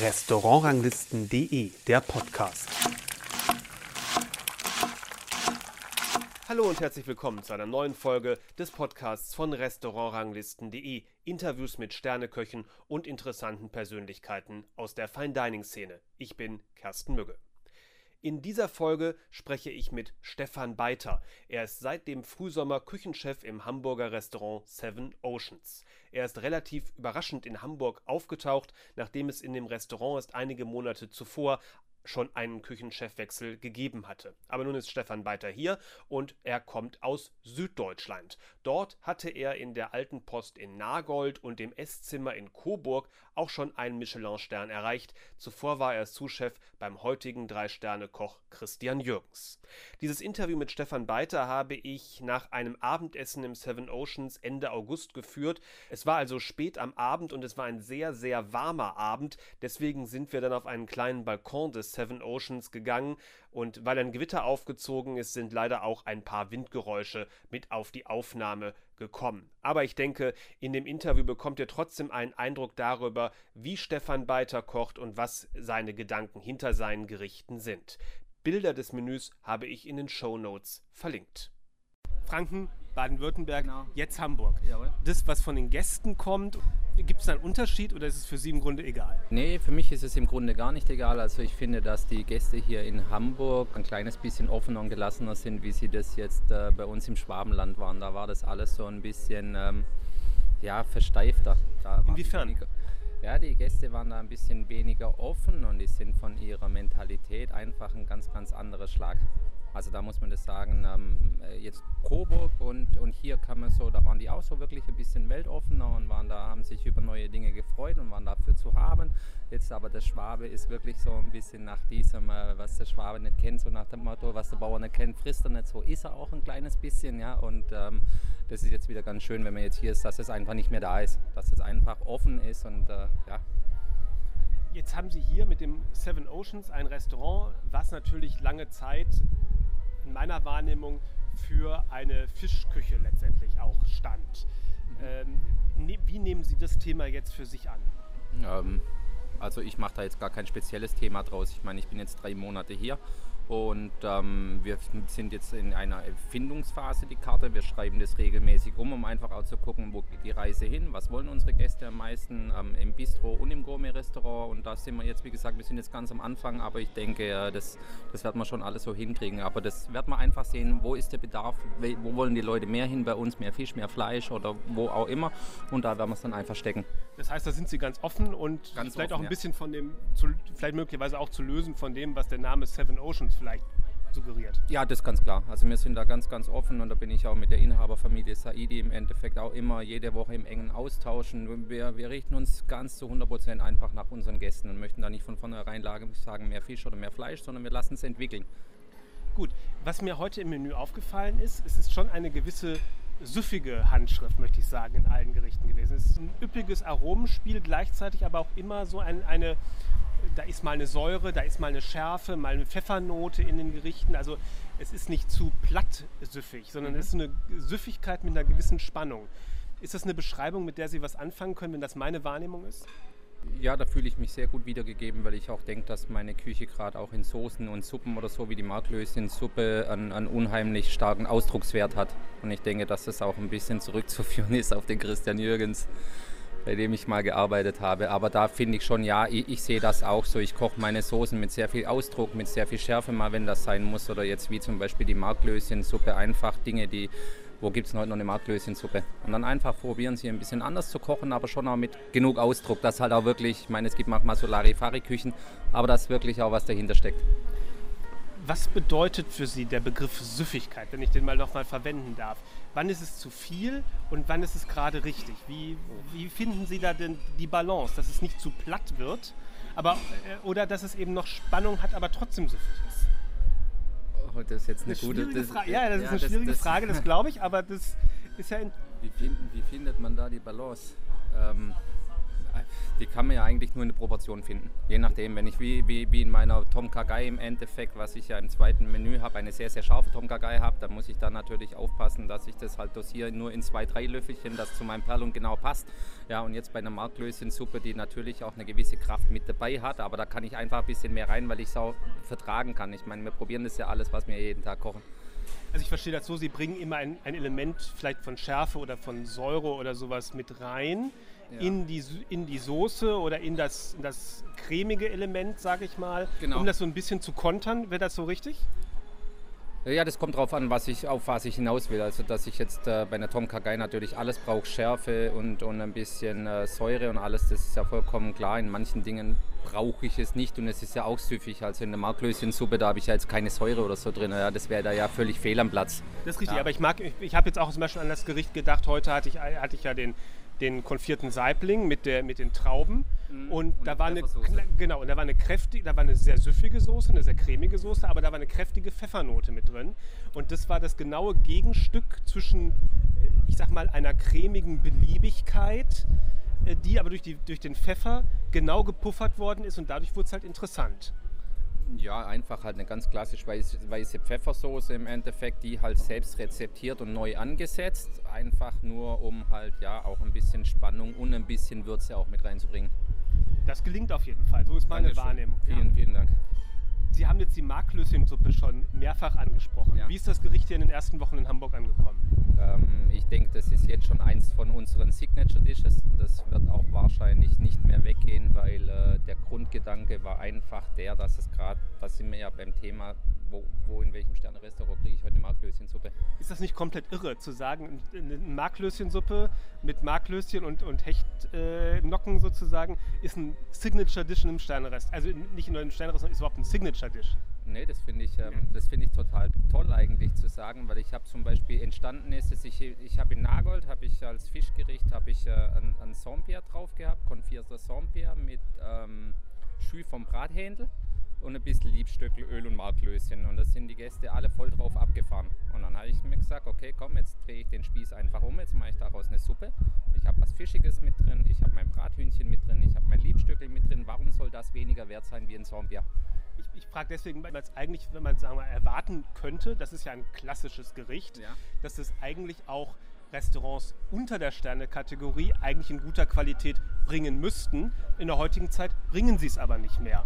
Restaurantranglisten.de, der Podcast. Hallo und herzlich willkommen zu einer neuen Folge des Podcasts von Restaurantranglisten.de. Interviews mit Sterneköchen und interessanten Persönlichkeiten aus der Fine Dining Szene. Ich bin Kersten Mügge. In dieser Folge spreche ich mit Stefan Beiter. Er ist seit dem Frühsommer Küchenchef im Hamburger Restaurant Seven Oceans. Er ist relativ überraschend in Hamburg aufgetaucht, nachdem es in dem Restaurant erst einige Monate zuvor schon einen Küchenchefwechsel gegeben hatte. Aber nun ist Stefan weiter hier und er kommt aus Süddeutschland. Dort hatte er in der Alten Post in Nagold und dem Esszimmer in Coburg auch schon einen Michelin-Stern erreicht. Zuvor war er Sous-Chef beim heutigen Drei-Sterne-Koch Christian Jürgens. Dieses Interview mit Stefan Beiter habe ich nach einem Abendessen im Seven Oceans Ende August geführt. Es war also spät am Abend und es war ein sehr, sehr warmer Abend. Deswegen sind wir dann auf einen kleinen Balkon des Seven Oceans gegangen und weil ein Gewitter aufgezogen ist, sind leider auch ein paar Windgeräusche mit auf die Aufnahme gekommen. Aber ich denke, in dem Interview bekommt ihr trotzdem einen Eindruck darüber, wie Stefan Beiter kocht und was seine Gedanken hinter seinen Gerichten sind. Bilder des Menüs habe ich in den Show Notes verlinkt. Franken, Baden-Württemberg, genau. jetzt Hamburg. Jawohl. Das, was von den Gästen kommt, gibt es da einen Unterschied oder ist es für Sie im Grunde egal? Nee, für mich ist es im Grunde gar nicht egal. Also ich finde, dass die Gäste hier in Hamburg ein kleines bisschen offener und gelassener sind, wie sie das jetzt äh, bei uns im Schwabenland waren. Da war das alles so ein bisschen ähm, ja, versteifter. Inwiefern? Weniger, ja, die Gäste waren da ein bisschen weniger offen und die sind von ihrer Mentalität einfach ein ganz, ganz anderer Schlag. Also da muss man das sagen, ähm, jetzt Coburg und, und hier kann man so, da waren die auch so wirklich ein bisschen weltoffener und waren da, haben sich über neue Dinge gefreut und waren dafür zu haben. Jetzt aber der Schwabe ist wirklich so ein bisschen nach diesem, äh, was der Schwabe nicht kennt, so nach dem Motto, was der Bauer nicht kennt, frisst er nicht, so ist er auch ein kleines bisschen, ja. Und ähm, das ist jetzt wieder ganz schön, wenn man jetzt hier ist, dass es einfach nicht mehr da ist, dass es einfach offen ist und äh, ja, Jetzt haben Sie hier mit dem Seven Oceans ein Restaurant, was natürlich lange Zeit in meiner Wahrnehmung für eine Fischküche letztendlich auch stand. Ähm, ne, wie nehmen Sie das Thema jetzt für sich an? Ähm, also ich mache da jetzt gar kein spezielles Thema draus. Ich meine, ich bin jetzt drei Monate hier und ähm, wir sind jetzt in einer Erfindungsphase, die Karte. Wir schreiben das regelmäßig um, um einfach auch zu gucken, wo geht die Reise hin, was wollen unsere Gäste am meisten ähm, im Bistro und im Gourmet-Restaurant. Und da sind wir jetzt, wie gesagt, wir sind jetzt ganz am Anfang, aber ich denke, das, das werden wir schon alles so hinkriegen. Aber das werden wir einfach sehen, wo ist der Bedarf, wo wollen die Leute mehr hin bei uns, mehr Fisch, mehr Fleisch oder wo auch immer. Und da werden wir es dann einfach stecken. Das heißt, da sind Sie ganz offen und ganz vielleicht offen, auch ein ja. bisschen von dem, zu, vielleicht möglicherweise auch zu lösen von dem, was der Name Seven Oceans vielleicht suggeriert. Ja, das ist ganz klar. Also wir sind da ganz, ganz offen und da bin ich auch mit der Inhaberfamilie Saidi im Endeffekt auch immer jede Woche im engen Austauschen. Wir, wir richten uns ganz zu 100 Prozent einfach nach unseren Gästen und möchten da nicht von vornherein sagen, mehr Fisch oder mehr Fleisch, sondern wir lassen es entwickeln. Gut, was mir heute im Menü aufgefallen ist, es ist schon eine gewisse süffige Handschrift, möchte ich sagen, in allen Gerichten gewesen. Es ist ein üppiges Aromenspiel, gleichzeitig aber auch immer so ein, eine da ist mal eine Säure, da ist mal eine Schärfe, mal eine Pfeffernote in den Gerichten. Also es ist nicht zu platt süffig, sondern mhm. es ist eine Süffigkeit mit einer gewissen Spannung. Ist das eine Beschreibung, mit der Sie was anfangen können, wenn das meine Wahrnehmung ist? Ja, da fühle ich mich sehr gut wiedergegeben, weil ich auch denke, dass meine Küche gerade auch in Soßen und Suppen oder so wie die Marklöschen-Suppe einen, einen, unheimlich starken Ausdruckswert hat. Und ich denke, dass das auch ein bisschen zurückzuführen ist auf den Christian Jürgens bei dem ich mal gearbeitet habe. Aber da finde ich schon, ja, ich, ich sehe das auch so. Ich koche meine Soßen mit sehr viel Ausdruck, mit sehr viel Schärfe mal, wenn das sein muss. Oder jetzt wie zum Beispiel die Marklöschensuppe, einfach Dinge, die, wo gibt es heute noch eine Marklöschensuppe? Und dann einfach probieren sie ein bisschen anders zu kochen, aber schon auch mit genug Ausdruck, dass halt auch wirklich, ich meine, es gibt manchmal so Larifari-Küchen, aber dass wirklich auch was dahinter steckt. Was bedeutet für Sie der Begriff Süffigkeit, wenn ich den mal noch mal verwenden darf? Wann ist es zu viel und wann ist es gerade richtig? Wie, wie finden Sie da denn die Balance, dass es nicht zu platt wird, aber, äh, oder dass es eben noch Spannung hat, aber trotzdem süffig ist? Oh, das ist jetzt eine, eine gute das, Frage. Ja, das ja, ist eine das, schwierige das, Frage, das glaube ich, aber das ist ja. Wie, find, wie, findet man da die Balance? Ähm, die kann man ja eigentlich nur in der Proportion finden. Je nachdem, wenn ich wie, wie, wie in meiner Tom Kagai im Endeffekt, was ich ja im zweiten Menü habe, eine sehr, sehr scharfe Tom Kagai habe, dann muss ich dann natürlich aufpassen, dass ich das halt dosiere nur in zwei, drei Löffelchen, das zu meinem Perlung genau passt. Ja, und jetzt bei einer Marklöschensuppe, die natürlich auch eine gewisse Kraft mit dabei hat, aber da kann ich einfach ein bisschen mehr rein, weil ich es auch vertragen kann. Ich meine, wir probieren das ja alles, was wir jeden Tag kochen. Also ich verstehe das so, Sie bringen immer ein, ein Element vielleicht von Schärfe oder von Säure oder sowas mit rein ja. in, die, in die Soße oder in das, in das cremige Element, sage ich mal, genau. um das so ein bisschen zu kontern. Wäre das so richtig? Ja, das kommt darauf an, was ich, auf was ich hinaus will. Also, dass ich jetzt äh, bei einer Tom Kagai natürlich alles brauche, Schärfe und, und ein bisschen äh, Säure und alles, das ist ja vollkommen klar. In manchen Dingen brauche ich es nicht und es ist ja auch süffig. Also in der Marklöschensuppe, da habe ich ja jetzt keine Säure oder so drin. Ja, das wäre da ja völlig fehl am Platz. Das ist richtig, ja. aber ich mag, ich, ich habe jetzt auch zum Beispiel an das Gericht gedacht. Heute hatte ich, hatte ich ja den, den konfierten Saibling mit, der, mit den Trauben. Mhm. Und, und, da war eine, genau, und da war eine kräftige, da war eine sehr süffige Soße, eine sehr cremige Soße, aber da war eine kräftige Pfeffernote mit drin. Und das war das genaue Gegenstück zwischen, äh, ich sag mal, einer cremigen Beliebigkeit äh, die aber durch, die, durch den Pfeffer genau gepuffert worden ist und dadurch wurde es halt interessant. Ja, einfach halt eine ganz klassisch weiße, weiße Pfeffersoße im Endeffekt, die halt selbst rezeptiert und neu angesetzt. Einfach nur, um halt ja auch ein bisschen Spannung und ein bisschen Würze auch mit reinzubringen. Das gelingt auf jeden Fall, so ist meine Dankeschön. Wahrnehmung. Vielen, ja. vielen Dank. Sie haben jetzt die Marklöschensuppe schon mehrfach angesprochen. Ja. Wie ist das Gericht hier in den ersten Wochen in Hamburg angekommen? Ähm, ich denke, das ist jetzt schon eins von unseren Signature Dishes. Das wird auch wahrscheinlich nicht mehr weggehen, weil äh, der Grundgedanke war einfach der, dass es gerade, da sind wir ja beim Thema, wo, wo in welchem Sterne-Restaurant kriege ich heute eine Marklöschensuppe. Ist das nicht komplett irre, zu sagen, eine Marklöschensuppe mit Marklöschen und, und Hechtnocken äh, sozusagen ist ein Signature Dish in einem Sterne-Restaurant? Also nicht in einem Sterne-Restaurant, ist überhaupt ein Signature Dish. Nee, das finde ich, ähm, das find ich total toll eigentlich zu sagen, weil ich habe zum Beispiel entstanden ist, dass ich, ich habe in Nagold, habe ich als Fischgericht, habe ich äh, ein, ein Saint-Pierre drauf gehabt, konfierter Saint-Pierre mit ähm, Schü vom Brathändel und ein bisschen Liebstöckel, Öl und Marklöschen. Und da sind die Gäste alle voll drauf abgefahren. Und dann habe ich mir gesagt, okay, komm, jetzt drehe ich den Spieß einfach um, jetzt mache ich daraus eine Suppe. Ich habe was Fischiges mit drin, ich habe mein Brathühnchen mit drin, ich habe mein Liebstöckel mit drin. Warum soll das weniger wert sein wie ein Saint-Pierre? Ich, ich frage deswegen, weil es eigentlich, wenn man sagen wir, erwarten könnte, das ist ja ein klassisches Gericht, ja. dass es eigentlich auch Restaurants unter der Sterne-Kategorie eigentlich in guter Qualität bringen müssten. In der heutigen Zeit bringen sie es aber nicht mehr.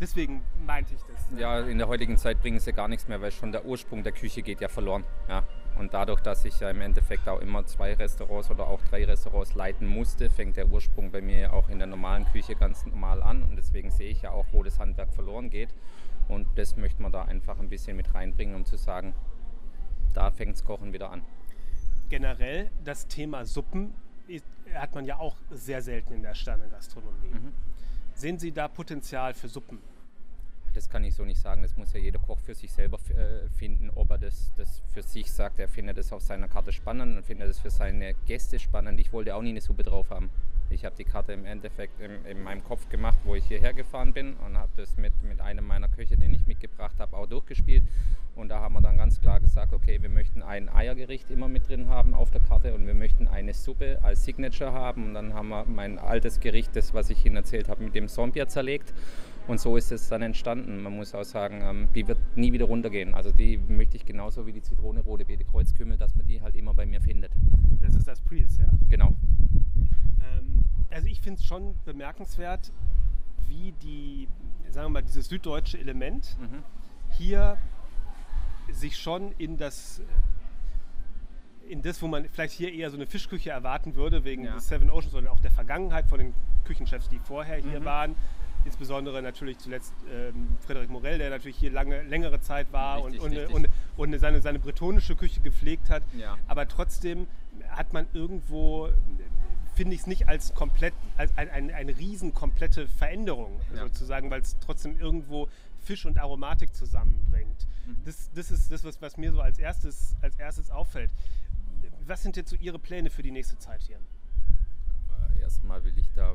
Deswegen meinte ich das. Ne? Ja, in der heutigen Zeit bringen sie gar nichts mehr, weil schon der Ursprung der Küche geht ja verloren. Ja. Und dadurch, dass ich ja im Endeffekt auch immer zwei Restaurants oder auch drei Restaurants leiten musste, fängt der Ursprung bei mir ja auch in der normalen Küche ganz normal an. Und deswegen sehe ich ja auch, wo das Handwerk verloren geht. Und das möchte man da einfach ein bisschen mit reinbringen, um zu sagen, da fängt das Kochen wieder an. Generell das Thema Suppen hat man ja auch sehr selten in der Sternengastronomie. Mhm. Sehen Sie da Potenzial für Suppen? Das kann ich so nicht sagen. Das muss ja jeder Koch für sich selber äh, finden, ob er das, das für sich sagt. Er findet es auf seiner Karte spannend und findet es für seine Gäste spannend. Ich wollte auch nie eine Suppe drauf haben. Ich habe die Karte im Endeffekt in, in, meinem Kopf gemacht, wo ich hierher gefahren bin und habe das mit, mit einem meiner Köche, den ich mitgebracht habe, auch durchgespielt. Und da haben wir dann ganz klar gesagt, okay, wir möchten ein Eiergericht immer mit drin haben auf der Karte und wir möchten eine Suppe als Signature haben. Und dann haben wir mein altes Gericht, das was ich Ihnen erzählt habe, mit dem Sompia zerlegt. Und so ist es dann entstanden. Man muss auch sagen, ähm, die wird nie wieder runtergehen. Also die möchte ich genauso wie die Zitrone, rote Beete, Kreuzkümmel, dass man die halt immer bei mir findet. Das ist das Prius, ja. Genau. Ähm, also ich finde es schon bemerkenswert, wie die, sagen wir mal, dieses süddeutsche Element mhm. hier sich schon in das in das, wo man vielleicht hier eher so eine Fischküche erwarten würde, wegen ja. des Seven Oceans, sondern auch der Vergangenheit von den Küchenchefs, die vorher hier mhm. waren. Insbesondere natürlich zuletzt ähm, Frederik Morell, der natürlich hier lange, längere Zeit war richtig, und, und, und, und, seine, seine bretonische Küche gepflegt hat. Ja. Aber trotzdem hat man irgendwo, finde ich es nicht als komplett, als ein, ein, eine riesen komplette Veränderung ja. sozusagen, weil es trotzdem irgendwo Fisch und Aromatik zusammenbringt. Mhm. Das, das ist das, was, was mir so als erstes, als erstes auffällt. Was sind jetzt so Ihre Pläne für die nächste Zeit hier? Erstmal will ich da,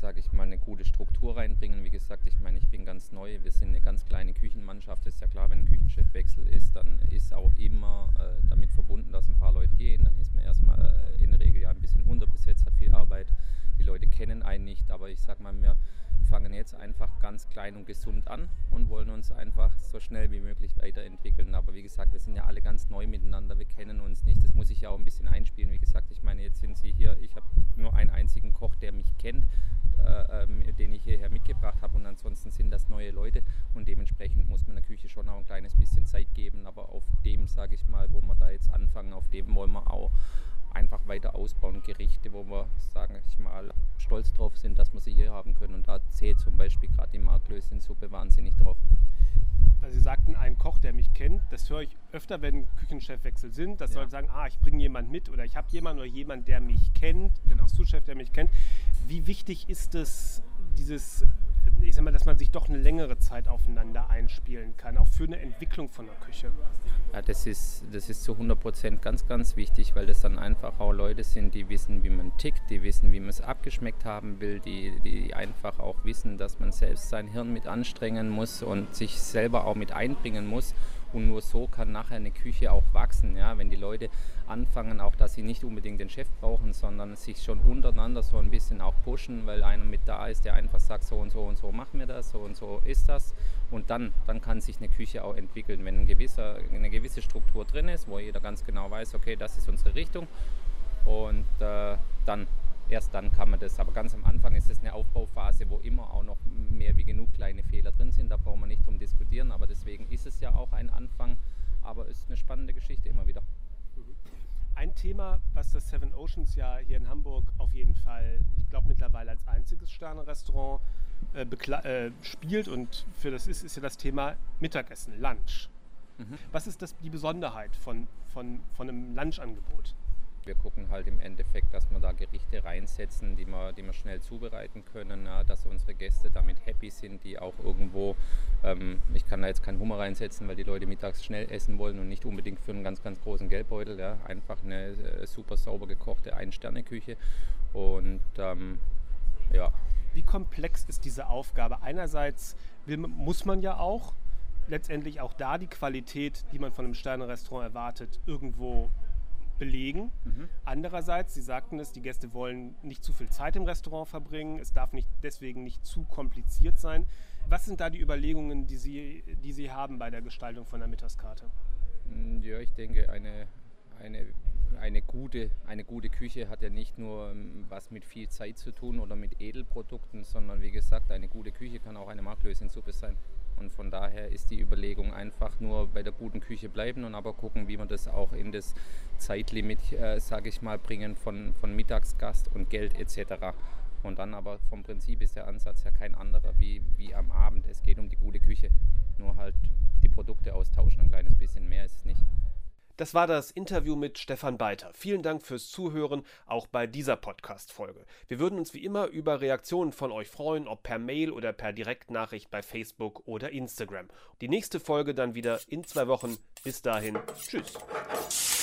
sage ich mal, eine gute Struktur reinbringen. Wie gesagt, ich meine, ich bin ganz neu. Wir sind eine ganz kleine Küchenmannschaft. ist ja klar, wenn ein Küchenchefwechsel ist, dann ist auch immer äh, damit verbunden, dass ein paar Leute gehen. Dann ist man erstmal äh, in der Regel ja ein bisschen unterbesetzt, hat viel Arbeit. Die Leute kennen einen nicht, aber ich sag mal, wir fangen jetzt einfach ganz klein und gesund an und wollen uns einfach so schnell wie möglich weiterentwickeln. Aber wie gesagt, wir sind ja alle ganz neu miteinander, wir kennen uns nicht. Das muss ich ja auch ein bisschen einspielen. Wie gesagt, ich meine, jetzt sind Sie hier. Ich habe nur einen einzigen Koch, der mich kennt, äh, äh, den ich hierher mitgebracht habe. Und ansonsten sind das neue Leute. Und dementsprechend muss man der Küche schon auch ein kleines bisschen Zeit geben. Aber auf dem, sage ich mal, wo wir da jetzt anfangen, auf dem wollen wir auch einfach weiter ausbauen. Gerichte, wo wir, sage ich mal, stolz drauf sind, dass wir sie hier haben können. Und da zählt zum Beispiel gerade die Marklöschensuppe wahnsinnig drauf. Weil Sie sagten, ein Koch, der mich kennt, das höre ich öfter, wenn Küchenchefwechsel sind, dass ja. Leute sagen, ah, ich bringe jemanden mit oder ich habe jemanden oder jemand, der mich kennt, genau, Sous-Chef, der mich kennt. Wie wichtig ist es, dieses ich sag mal, dass man sich doch eine längere Zeit aufeinander einspielen kann, auch für eine Entwicklung von der Küche. Ja, das ist, das ist zu 100 Prozent ganz, ganz wichtig, weil das dann einfach auch Leute sind, die wissen, wie man tickt, die wissen, wie man es abgeschmeckt haben will, die, die einfach auch wissen, dass man selbst sein Hirn mit anstrengen muss und sich selber auch mit einbringen muss und nur so kann nachher eine Küche auch wachsen. Ja? Wenn die Leute anfangen, auch dass sie nicht unbedingt den Chef brauchen, sondern sich schon untereinander so ein bisschen auch pushen, weil einer mit da ist, der einfach sagt, so und so und so machen wir das, so und so ist das. Und dann, dann kann sich eine Küche auch entwickeln, wenn ein gewisser, eine gewisse Struktur drin ist, wo jeder ganz genau weiß, okay, das ist unsere Richtung. Und äh, dann erst dann kann man das. Aber ganz am Anfang ist es eine Aufbauphase, wo immer auch noch mehr wie genug kleine Fehler drin sind. Da brauchen wir nicht drum diskutieren. Aber deswegen ist es ja auch ein Anfang. Aber es ist eine spannende Geschichte immer wieder. Ein Thema, was das Seven Oceans ja hier in Hamburg auf jeden Fall, ich glaube mittlerweile als einziges Sterne-Restaurant äh, äh, spielt und für das ist, ist ja das Thema Mittagessen, Lunch. Mhm. Was ist das, die Besonderheit von, von, von einem Lunchangebot? Wir gucken halt im Endeffekt, dass wir da Gerichte reinsetzen, die wir, die wir schnell zubereiten können, ja, dass unsere Gäste damit happy sind, die auch irgendwo, ähm, ich kann da jetzt keinen Hummer reinsetzen, weil die Leute mittags schnell essen wollen und nicht unbedingt für einen ganz, ganz großen Geldbeutel. Ja. Einfach eine äh, super sauber gekochte Ein-Sterne-Küche und ähm, ja. Wie komplex ist diese Aufgabe? Einerseits will, muss man ja auch letztendlich auch da die Qualität, die man von einem Sterne-Restaurant erwartet, irgendwo belegen. Mhm. Andererseits, Sie sagten es, die Gäste wollen nicht zu viel Zeit im Restaurant verbringen. Es darf nicht, deswegen nicht zu kompliziert sein. Was sind da die Überlegungen, die Sie, die Sie haben bei der Gestaltung von der Mittagskarte? Mm, ja, ich denke, eine, eine, eine, gute, eine gute Küche hat ja nicht nur ähm, was mit viel Zeit zu tun oder mit Edelprodukten, sondern wie gesagt, eine gute Küche kann auch eine Marklöschensuppe sein. Und von daher ist die Überlegung einfach nur bei der guten Küche bleiben und aber gucken, wie wir das auch in das Zeitlimit, äh, sage ich mal, bringen von, von Mittagsgast und Geld etc. Und dann aber vom Prinzip ist der Ansatz ja kein anderer wie, wie am Abend. Es geht um die gute Küche. Nur halt die Produkte austauschen, ein kleines bisschen mehr ist es nicht. Das war das Interview mit Stefan Beiter. Vielen Dank fürs Zuhören, auch bei dieser Podcast-Folge. Wir würden uns wie immer über Reaktionen von euch freuen, ob per Mail oder per Direktnachricht bei Facebook oder Instagram. Die nächste Folge dann wieder in zwei Wochen. Bis dahin, tschüss.